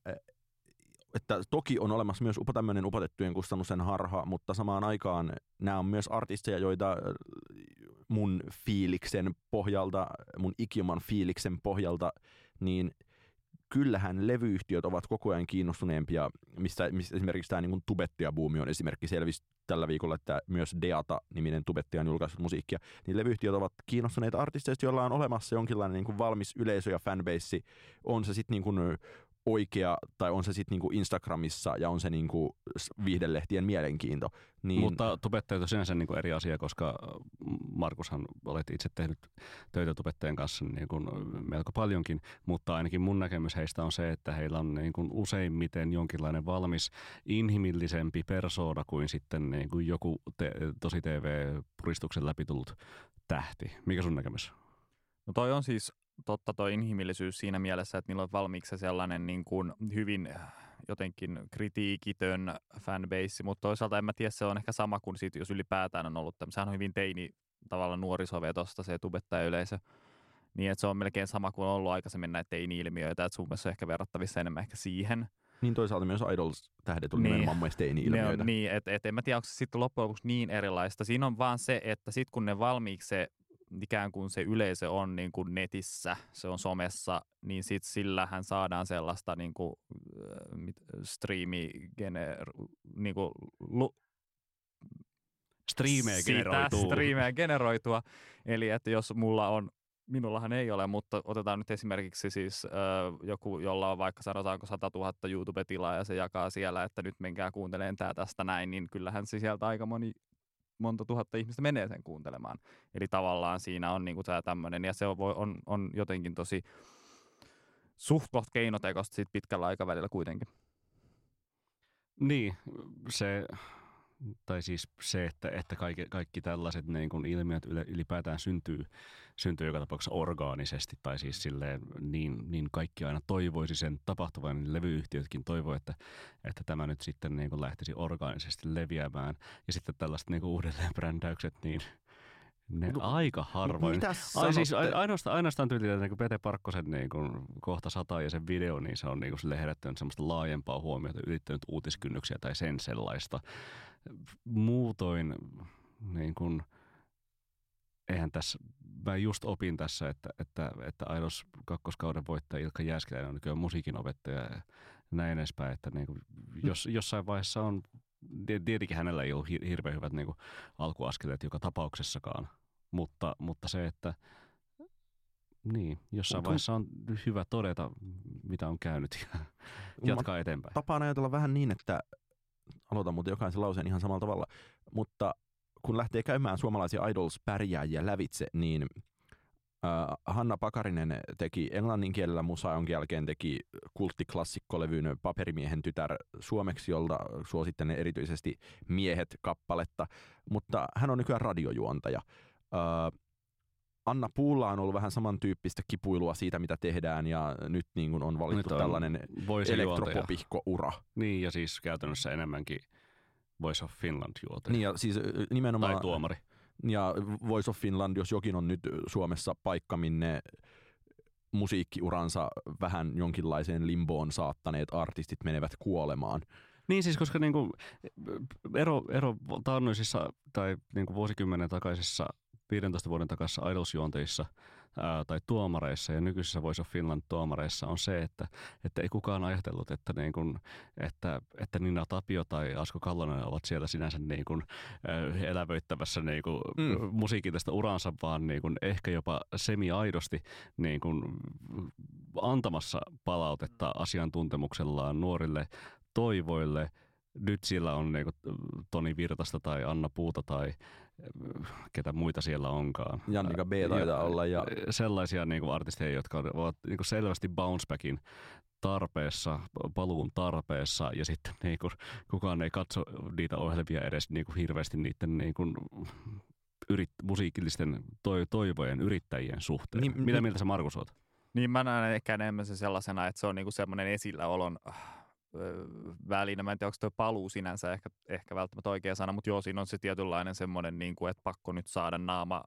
että toki on olemassa myös upo tämmöinen upotettujen kustannusten harha, mutta samaan aikaan nämä on myös artisteja, joita mun fiiliksen pohjalta, mun ikioman fiiliksen pohjalta, niin kyllähän levyyhtiöt ovat koko ajan kiinnostuneempia, mistä, mistä esimerkiksi tämä niin tubettia-buumi on esimerkki selvisi tällä viikolla, että myös Deata-niminen tubettaja on julkaissut musiikkia, niin levyyhtiöt ovat kiinnostuneita artisteista, joilla on olemassa jonkinlainen niin kuin valmis yleisö ja fanbase. On se sitten niin kuin oikea, tai on se sitten niinku Instagramissa ja on se niinku viihdelehtien mielenkiinto. Niin... Mutta tubettajat on sinänsä niinku eri asia, koska Markushan olet itse tehnyt töitä tubettajien kanssa niinku melko paljonkin, mutta ainakin mun näkemys heistä on se, että heillä on niinku useimmiten jonkinlainen valmis inhimillisempi persoona kuin sitten niinku joku te- tosi TV-puristuksen läpi tullut tähti. Mikä sun näkemys? No toi on siis totta toi inhimillisyys siinä mielessä, että niillä on valmiiksi sellainen niin kuin hyvin jotenkin kritiikitön fanbase, mutta toisaalta en mä tiedä, se on ehkä sama kuin sit, jos ylipäätään on ollut tämmöinen, sehän on hyvin teini tavalla nuorisovetosta se yleisö, niin että se on melkein sama kuin on ollut aikaisemmin näitä teini-ilmiöitä, että sun mielestä on ehkä verrattavissa enemmän ehkä siihen. Niin toisaalta myös Idols-tähdet on niin, nimenomaan myös teini-ilmiöitä. niin, että et en mä tiedä, onko se sitten loppujen lopuksi niin erilaista. Siinä on vaan se, että sitten kun ne valmiiksi se ikään kuin se yleisö on niin kuin netissä, se on somessa, niin sit sillähän saadaan sellaista niin kuin, äh, striimi gener, niin kuin, lu, striimejä generoitua. striimejä generoitua. Eli että jos mulla on Minullahan ei ole, mutta otetaan nyt esimerkiksi siis äh, joku, jolla on vaikka sanotaanko 100 000 YouTube-tilaa ja se jakaa siellä, että nyt menkää kuuntelemaan tämä tästä näin, niin kyllähän se sieltä aika moni monta tuhatta ihmistä menee sen kuuntelemaan. Eli tavallaan siinä on niinku tämä tämmöinen, ja se on, on, on jotenkin tosi suht keinotekosta sit pitkällä aikavälillä kuitenkin. Niin, se tai siis se, että, että kaikki, kaikki tällaiset niin kuin ilmiöt ylipäätään syntyy, syntyy joka tapauksessa orgaanisesti, tai siis silleen niin, niin kaikki aina toivoisi sen tapahtuvan, niin levyyhtiötkin toivoo, että, että tämä nyt sitten niin kuin lähtisi orgaanisesti leviämään. Ja sitten tällaiset niin kuin uudelleenbrändäykset, niin ne no, aika harvoin. Mitä Ai, siis ainoastaan, ainoastaan tyyliä niin Pete Parkkosen niin kuin, kohta sata ja sen video, niin se on niin kuin, sille herättänyt semmoista laajempaa huomiota, ylittänyt uutiskynnyksiä tai sen sellaista muutoin niin kuin, eihän tässä, mä just opin tässä, että, että, että Aidos kakkoskauden voittaja Ilkka Jääskeläinen on nykyään musiikinopettaja ja näin edespäin, että niin kuin, jos, jossain vaiheessa on, tietenkin hänellä ei ollut hirveän hyvät niin kuin, alkuaskeleet joka tapauksessakaan, mutta, mutta se, että niin, jossain vaiheessa on hyvä todeta, mitä on käynyt ja jatkaa eteenpäin. Tapaan ajatella vähän niin, että aloitan muuten jokaisen lauseen ihan samalla tavalla, mutta kun lähtee käymään suomalaisia Idols-pärjääjiä lävitse, niin Hanna Pakarinen teki englannin kielellä musaa, jonka jälkeen teki kulttiklassikkolevyn Paperimiehen tytär suomeksi, jolta suosittelen erityisesti Miehet kappaletta, mutta hän on nykyään radiojuontaja. Anna Puulla on ollut vähän samantyyppistä kipuilua siitä, mitä tehdään, ja nyt niin kuin on valittu on tällainen elektropopihko-ura. Niin, ja siis käytännössä enemmänkin Voice of Finland juote. Niin, ja siis nimenomaan... Tai tuomari. Ja Voice of Finland, jos jokin on nyt Suomessa paikka, minne musiikkiuransa vähän jonkinlaiseen limboon saattaneet artistit menevät kuolemaan. Niin siis, koska niinku ero, ero taannoisissa tai niinku vuosikymmenen takaisissa 15 vuoden takassa Idols-juonteissa ää, tai tuomareissa. Ja nykyisissä Voice of Finland tuomareissa on se, että, että ei kukaan ajatellut, että, niin kun, että, että Nina Tapio tai Asko Kallonen ovat siellä sinänsä niin kun, ää, elävöittävässä niin kun, mm. musiikillista uransa, vaan niin kun, ehkä jopa semi-aidosti niin kun, antamassa palautetta asiantuntemuksellaan nuorille toivoille – nyt siellä on niin kuin Toni Virtasta tai Anna Puuta tai ketä muita siellä onkaan. Jannika B taitaa ja, olla. Ja... Sellaisia niin kuin artisteja, jotka ovat niin kuin selvästi bouncebackin tarpeessa, paluun tarpeessa ja sitten niin kuin, kukaan ei katso niitä ohjelmia edes niin kuin hirveästi niiden niin kuin, yrit, musiikillisten toi, toivojen yrittäjien suhteen. Niin, Mitä mieltä sä Markus oot? Niin mä näen ehkä enemmän se sellaisena, että se on niinku semmoinen esilläolon välinä. Mä en tiedä, onko tuo paluu sinänsä ehkä, ehkä välttämättä oikea sana, mutta joo, siinä on se tietynlainen semmoinen, niin kuin, että pakko nyt saada naama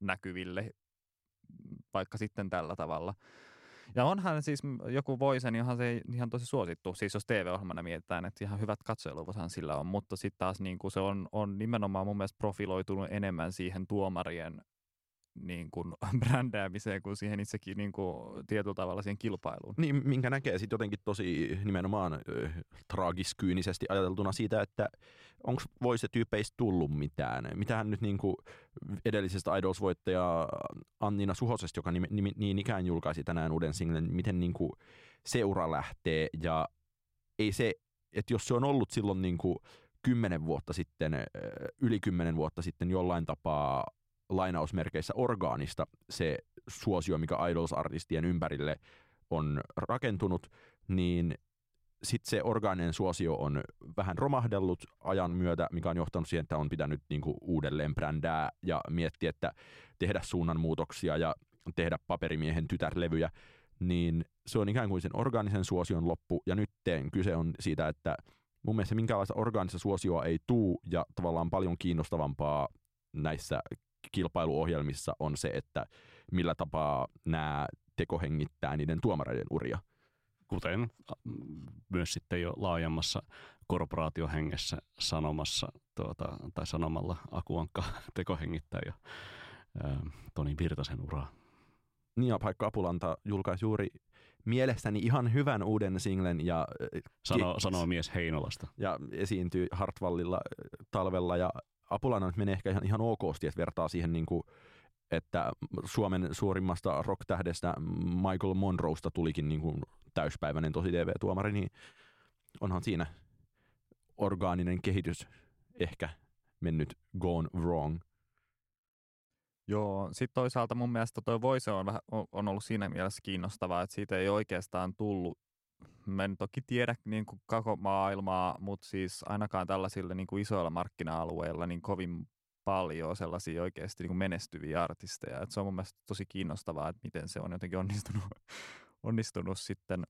näkyville, vaikka sitten tällä tavalla. Ja onhan siis joku Voisen, niin onhan se ihan tosi suosittu, siis jos TV-ohjelmana mietitään, että ihan hyvät katseluvothan sillä on, mutta sitten taas niin kuin se on, on nimenomaan mun mielestä profiloitunut enemmän siihen tuomarien niin kuin, brändäämiseen kuin siihen itsekin niin kuin, tietyllä tavalla siihen kilpailuun. Niin, minkä näkee sitten jotenkin tosi nimenomaan äh, traagiskyynisesti ajateltuna siitä, että onko voisi tyypeistä tullut mitään. Mitähän nyt niin kuin edellisestä Idols-voittaja Annina Suhosesta, joka niin, niin, niin ikään julkaisi tänään uuden singlen, miten niin kuin seura lähtee ja ei se, että jos se on ollut silloin niin kuin kymmenen vuotta sitten, yli kymmenen vuotta sitten jollain tapaa lainausmerkeissä orgaanista se suosio, mikä Idols-artistien ympärille on rakentunut, niin sitten se orgaaninen suosio on vähän romahdellut ajan myötä, mikä on johtanut siihen, että on pitänyt niinku uudelleen brändää ja miettiä, että tehdä suunnanmuutoksia ja tehdä paperimiehen tytärlevyjä, niin se on ikään kuin sen orgaanisen suosion loppu. Ja nyt kyse on siitä, että mun mielestä minkälaista orgaanista suosioa ei tuu ja tavallaan paljon kiinnostavampaa näissä kilpailuohjelmissa on se, että millä tapaa nämä tekohengittää niiden tuomareiden uria. Kuten myös sitten jo laajemmassa korporaatiohengessä sanomassa tuota, tai sanomalla Akuankka tekohengittää jo ää, Toni Virtasen uraa. Niin ja Paikka Apulanta julkaisi juuri mielestäni ihan hyvän uuden singlen. Ja, Sano, sanoo mies Heinolasta. Ja esiintyy Hartwallilla talvella ja Apulana nyt menee ehkä ihan, ihan okosti, että vertaa siihen niin kuin, että Suomen suurimmasta rock-tähdestä Michael Monroesta tulikin niin kuin täyspäiväinen tosi TV-tuomari, niin onhan siinä orgaaninen kehitys ehkä mennyt gone wrong. Joo, sitten toisaalta mun mielestä toi Voice on, on ollut siinä mielessä kiinnostavaa, että siitä ei oikeastaan tullut mä en toki tiedä niin kuin koko maailmaa, mutta siis ainakaan tällaisilla niin kuin isoilla markkina-alueilla niin kovin paljon sellaisia oikeasti niin kuin menestyviä artisteja. Et se on mun mielestä tosi kiinnostavaa, että miten se on jotenkin onnistunut, onnistunut sitten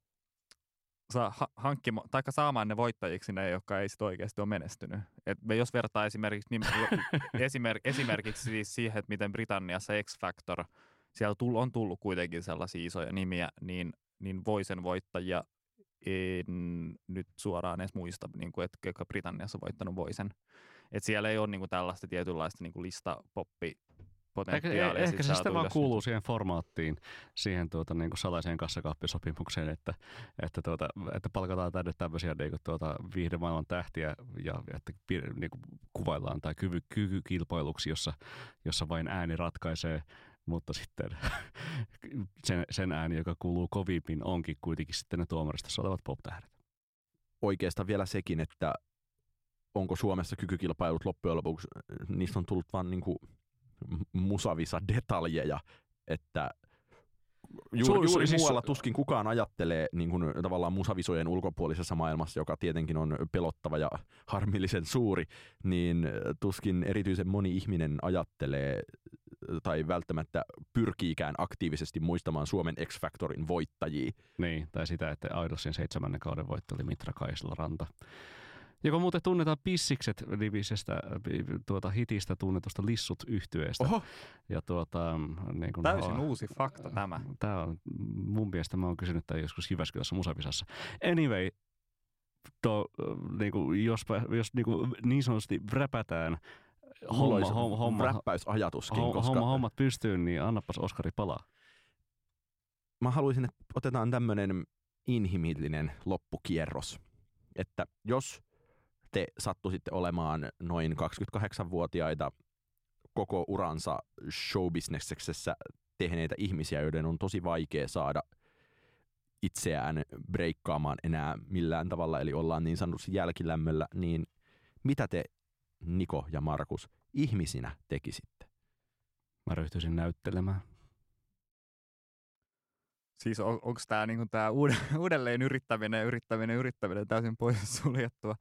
saa hankkima, tai saamaan ne voittajiksi ne, jotka ei sit oikeasti ole menestynyt. Et me jos vertaa esimerkiksi, niin, esimerk, esimerkiksi siis siihen, että miten Britanniassa X Factor, siellä on tullut kuitenkin sellaisia isoja nimiä, niin, niin Voisen voittajia en nyt suoraan edes muista, niin kuin, että Britanniassa on voittanut Voisen. Et siellä ei ole niin kuin, tällaista tietynlaista niin kuin listapoppi potentiaalia. Ehkä, ehkä se sitä vaan kuuluu siihen formaattiin, siihen tuota, niin kuin salaiseen kassakaappisopimukseen, että, että, tuota, että palkataan tänne tämmöisiä niin kuin, tuota, viihdemaailman tähtiä ja että niin kuin, kuvaillaan tai kyvy, kykykilpailuksi, jossa, jossa vain ääni ratkaisee mutta sitten sen, sen ääni, joka kuuluu kovimmin, onkin kuitenkin sitten ne tuomaristossa olevat pop-tähdet. Oikeastaan vielä sekin, että onko Suomessa kykykilpailut loppujen lopuksi, niistä on tullut vaan niin kuin musavisa detaljeja, että Juuri, juuri siis... muualla tuskin kukaan ajattelee niin kuin, tavallaan musavisojen ulkopuolisessa maailmassa, joka tietenkin on pelottava ja harmillisen suuri, niin tuskin erityisen moni ihminen ajattelee tai välttämättä pyrkiikään aktiivisesti muistamaan Suomen X-Factorin voittajia. Niin, tai sitä, että Idolsin seitsemännen kauden voittaja oli Mitra Kaisla Ranta joka muuten tunnetaan Pissikset nimisestä tuota hitistä tunnetusta Lissut yhtyeestä. Oho. Ja tuota, niin kun, Täysin oh, uusi fakta tämä. Tämä on, mun mielestä mä oon kysynyt tämän joskus Jyväskylässä musavisassa. Anyway, to, niin kuin, jos, jos niin, kuin, niin sanotusti räpätään homma, homma, homma, räppäysajatuskin. Homma, koska... hommat pystyyn, niin annapas Oskari palaa. Mä haluaisin, että otetaan tämmöinen inhimillinen loppukierros. Että jos te sattuisitte olemaan noin 28-vuotiaita koko uransa showbisneksessä tehneitä ihmisiä, joiden on tosi vaikea saada itseään breikkaamaan enää millään tavalla, eli ollaan niin sanotusti jälkilämmöllä, niin mitä te, Niko ja Markus, ihmisinä tekisitte? Mä ryhtyisin näyttelemään. Siis on, onko tämä niinku uudelleen yrittäminen, yrittäminen, yrittäminen täysin pois suljettua?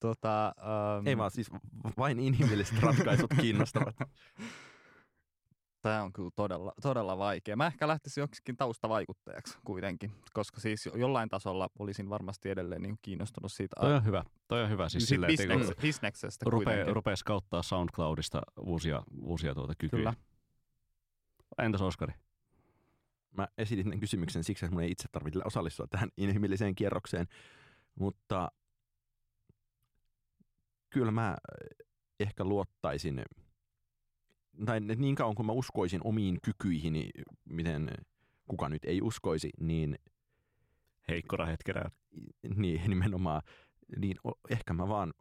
Tota, um... Ei vaan siis vain inhimilliset ratkaisut kiinnostavat. Tämä on kyllä todella, todella vaikea. Mä ehkä lähtisin joksikin taustavaikuttajaksi kuitenkin, koska siis jollain tasolla olisin varmasti edelleen niin kiinnostunut siitä Toi on hyvä. Toi on hyvä. Siis siitä silleen, että bisneks, kun bisneksestä rupee, kuitenkin. rupee skauttaa SoundCloudista uusia, uusia tuota kykyjä. Kyllä. Entäs Oskari? Mä esitin tämän kysymyksen siksi, että mun ei itse tarvitse osallistua tähän inhimilliseen kierrokseen, mutta kyllä mä ehkä luottaisin, tai niin kauan kuin mä uskoisin omiin kykyihini, miten kuka nyt ei uskoisi, niin, Heikkora hetkerää. niin nimenomaan, niin ehkä mä vaan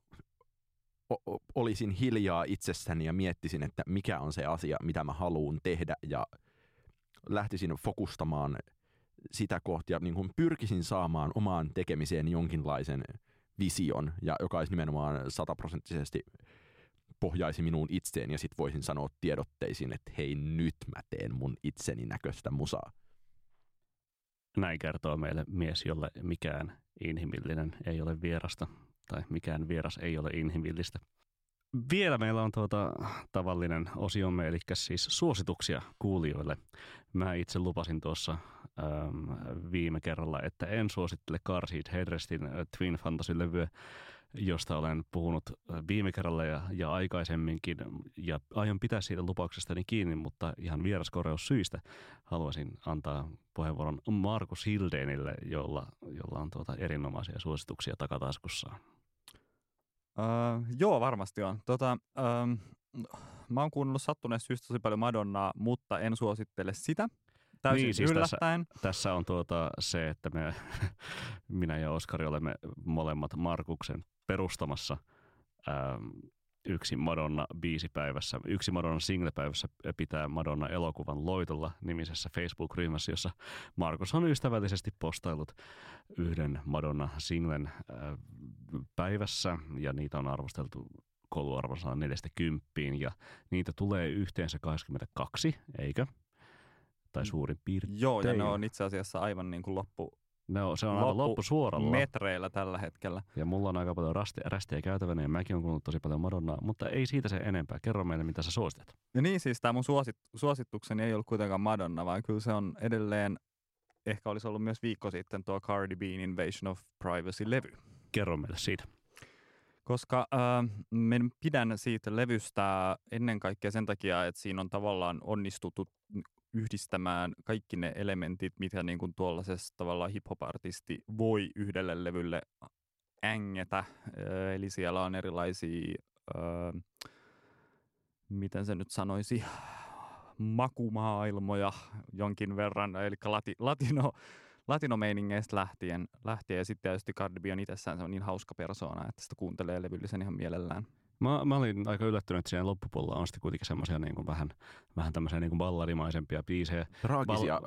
o- olisin hiljaa itsessäni ja miettisin, että mikä on se asia, mitä mä haluan tehdä ja lähtisin fokustamaan sitä kohti ja niin kuin pyrkisin saamaan omaan tekemiseen jonkinlaisen vision, ja joka olisi nimenomaan sataprosenttisesti pohjaisi minuun itseen, ja sitten voisin sanoa tiedotteisin, että hei nyt mä teen mun itseni näköistä musaa. Näin kertoo meille mies, jolle mikään inhimillinen ei ole vierasta, tai mikään vieras ei ole inhimillistä. Vielä meillä on tuota tavallinen osiomme, eli siis suosituksia kuulijoille. Mä itse lupasin tuossa äm, viime kerralla, että en suosittele Car Seat Headrestin äh, Twin Fantasy-levyä, josta olen puhunut äh, viime kerralla ja, ja aikaisemminkin, ja aion pitää siitä lupauksestani kiinni, mutta ihan vieraskorjaus syistä haluaisin antaa puheenvuoron Markus Hildenille, jolla, jolla on tuota erinomaisia suosituksia takataskussaan. Uh, joo, varmasti on. Tota, um, mä oon kuunnellut sattuneesta syystä tosi paljon Madonnaa, mutta en suosittele sitä. Täysin Niin, siis tässä-. Tässä on tuota se, että me, minä ja Oskari olemme molemmat Markuksen perustamassa ähm, yksi Madonna biisi päivässä, yksi Madonna single päivässä pitää Madonna elokuvan Loitolla nimisessä Facebook-ryhmässä, jossa Markus on ystävällisesti postaillut yhden Madonna singlen äh, päivässä ja niitä on arvosteltu kouluarvosana 40 ja niitä tulee yhteensä 22, eikö? Tai suurin piirtein. Joo, ja ne on itse asiassa aivan niin kuin loppu No, se on aivan Loppu- loppusuoralla. metreillä tällä hetkellä. Ja mulla on aika paljon rasti, rästejä käytävänä ja mäkin on kuunnellut tosi paljon Madonnaa, mutta ei siitä se enempää. Kerro meille, mitä sä suositat. Ja niin siis tämä mun suosit, suositukseni ei ollut kuitenkaan Madonna, vaan kyllä se on edelleen, ehkä olisi ollut myös viikko sitten tuo Cardi B'n Invasion of Privacy-levy. Kerro meille siitä. Koska äh, minä pidän siitä levystä ennen kaikkea sen takia, että siinä on tavallaan onnistuttu yhdistämään kaikki ne elementit, mitä niin kuin tuollaisessa tavallaan hip-hop-artisti voi yhdelle levylle ängetä. Eli siellä on erilaisia, äh, miten se nyt sanoisi, makumaailmoja jonkin verran, eli lati, latino, latinomeiningeistä lähtien, lähtien. Ja sitten tietysti Cardi B on itsessään se on niin hauska persoona, että sitä kuuntelee levyllisen ihan mielellään. Mä, mä olin aika yllättynyt, että siihen loppupuolella on sitten kuitenkin semmoisia niin kuin vähän, vähän tämmöisiä niin kuin balladimaisempia biisejä. Traagisia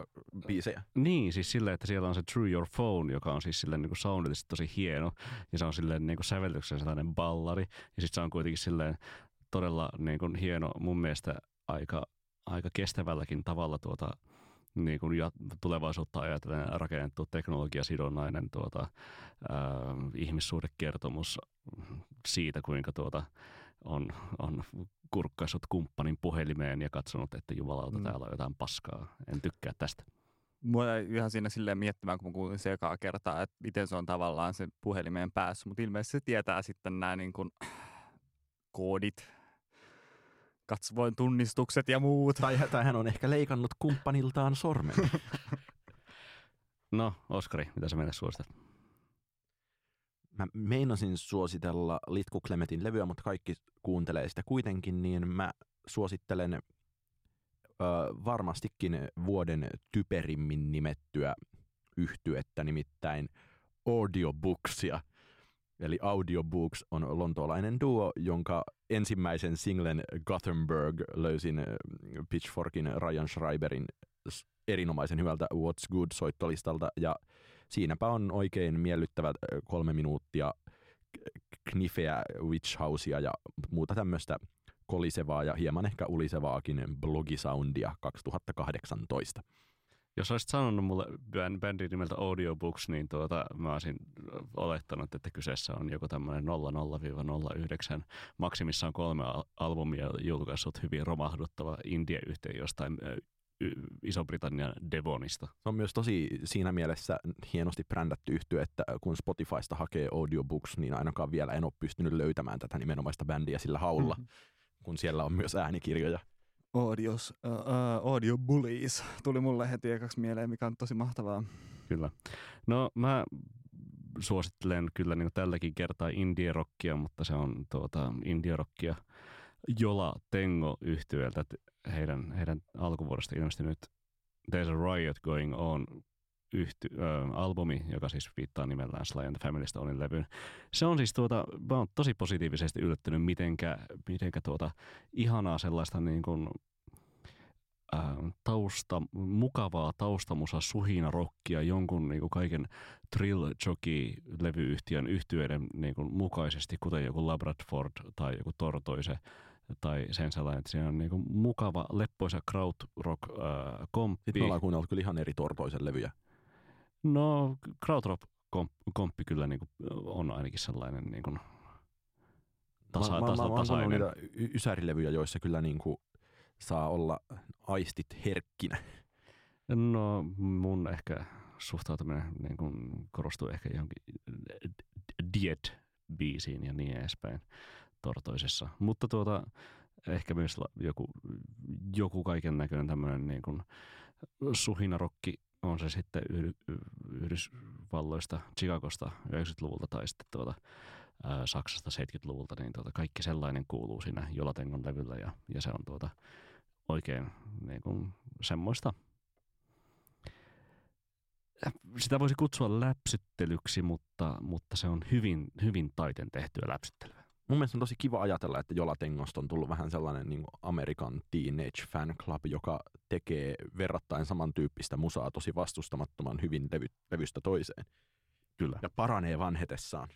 biisejä. Niin, siis silleen, että siellä on se True Your Phone, joka on siis silleen niin kuin soundillisesti tosi hieno. Ja se on silleen niin kuin sävellyksen sellainen ballari. Ja sitten se on kuitenkin silleen todella niin kuin hieno mun mielestä aika, aika kestävälläkin tavalla tuota, niin kuin ja tulevaisuutta ajatellen rakennettu teknologiasidonnainen tuota, ää, ihmissuhdekertomus siitä, kuinka tuota, on, on kurkkaissut kumppanin puhelimeen ja katsonut, että jumalauta, Mm. täällä on jotain paskaa. En tykkää tästä. Mua ihan siinä silleen miettimään, kun kuulin se ekaa kertaa, että miten se on tavallaan se puhelimeen päässä, mutta ilmeisesti se tietää sitten nämä niin kuin, koodit, kasvoin tunnistukset ja muut. Tai, tai hän on ehkä leikannut kumppaniltaan sormen. No, Oskari, mitä sä meille suositat? Mä meinasin suositella Litku Klemetin levyä, mutta kaikki kuuntelee sitä kuitenkin, niin mä suosittelen ö, varmastikin vuoden typerimmin nimettyä yhtyettä, nimittäin Audiobooksia. Eli Audiobooks on lontoolainen duo, jonka ensimmäisen singlen Gothenburg löysin ö, Pitchforkin Ryan Schreiberin erinomaisen hyvältä What's Good-soittolistalta, ja siinäpä on oikein miellyttävät ö, kolme minuuttia knifeä, witch housea ja muuta tämmöistä kolisevaa ja hieman ehkä ulisevaakin blogisoundia 2018. Jos olisit sanonut mulle bän- bändin nimeltä Audiobooks, niin tuota, mä olisin olettanut, että kyseessä on joku tämmöinen 00-09, maksimissaan kolme albumia julkaissut hyvin romahduttava indie-yhteen jostain Iso-Britannian Devonista. Se on myös tosi siinä mielessä hienosti brändätty yhtyö, että kun Spotifysta hakee audiobooks, niin ainakaan vielä en ole pystynyt löytämään tätä nimenomaista bändiä sillä haulla, mm-hmm. kun siellä on myös äänikirjoja. Audios, uh, uh, Audio Bullies tuli mulle heti ekaksi mieleen, mikä on tosi mahtavaa. Kyllä. No mä suosittelen kyllä niin tälläkin kertaa indie-rockia, mutta se on tuota, indie-rockia Jola Tengo yhtyöltä heidän, heidän alkuvuodesta ilmestynyt There's a Riot Going On yhty, ö, albumi, joka siis viittaa nimellään Sly and the Family Stonein levyyn. Se on siis tuota, mä oon tosi positiivisesti yllättynyt, mitenkä, mitenkä tuota ihanaa sellaista niin kuin, ä, tausta, mukavaa taustamusa, suhina rockia jonkun niin kuin kaiken Trill Jockey levyyhtiön yhtyeiden niin kuin mukaisesti, kuten joku Labradford tai joku Tortoise tai sen sellainen, että siinä on niinku mukava, leppoisa krautrock-komppi. Sitten me ollaan kuunnellut kyllä ihan eri Tortoisen levyjä. No krautrock-komppi kyllä niinku on ainakin sellainen niinku tasa, mä, tasa, mä, mä, tasainen. niitä ysärilevyjä, joissa kyllä niinku saa olla aistit herkkinä. No mun ehkä suhtautuminen niin kuin korostuu ehkä johonkin Diet-biisiin ja niin edespäin tortoisessa. Mutta tuota, ehkä myös joku, joku kaiken näköinen tämmöinen niin kuin suhinarokki on se sitten Yhdysvalloista, Chicagosta 90-luvulta tai sitten tuota, ää, Saksasta 70-luvulta, niin tuota, kaikki sellainen kuuluu siinä Jolatengon levyllä ja, ja se on tuota, oikein niin kuin semmoista. Sitä voisi kutsua läpsyttelyksi, mutta, mutta se on hyvin, hyvin taiten tehtyä läpsyttelyä mun mielestä on tosi kiva ajatella, että Jolatengosta on tullut vähän sellainen niin Amerikan teenage fan club, joka tekee verrattain samantyyppistä musaa tosi vastustamattoman hyvin levy, levystä toiseen. Kyllä. Ja paranee vanhetessaan,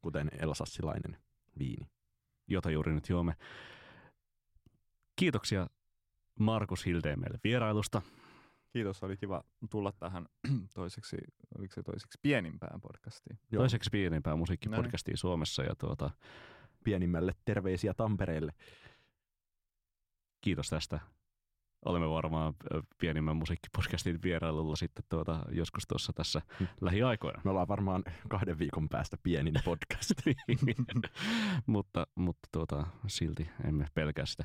kuten elsassilainen viini. Jota juuri nyt juomme. Kiitoksia Markus Hildeen meille vierailusta. Kiitos, oli kiva tulla tähän toiseksi, oliko se toiseksi pienimpään podcastiin? Joo. Toiseksi pienimpään musiikkipodcastiin Näin. Suomessa ja tuota, pienimmälle terveisiä Tampereelle. Kiitos tästä. Olemme varmaan pienimmän musiikkipodcastin vierailulla sitten tuota, joskus tuossa tässä hmm. lähiaikoina. Me ollaan varmaan kahden viikon päästä pienin podcast. mutta mutta tuota, silti emme pelkää sitä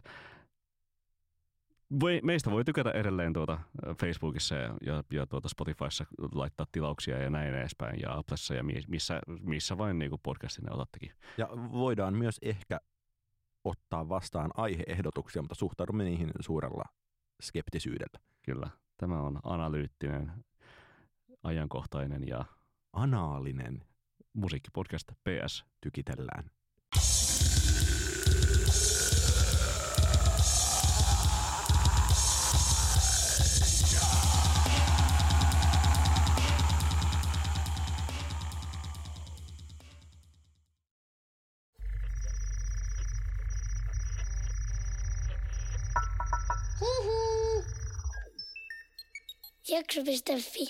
voi, meistä voi tykätä edelleen tuota Facebookissa ja, ja, ja tuota Spotifyssa laittaa tilauksia ja näin edespäin ja Applessa ja missä, missä vain niin podcastin otattekin. Ja voidaan myös ehkä ottaa vastaan aiheehdotuksia, mutta suhtaudumme niihin suurella skeptisyydellä. Kyllä. Tämä on analyyttinen, ajankohtainen ja anaalinen musiikkipodcast PS. Tykitellään. Trubbers.fi.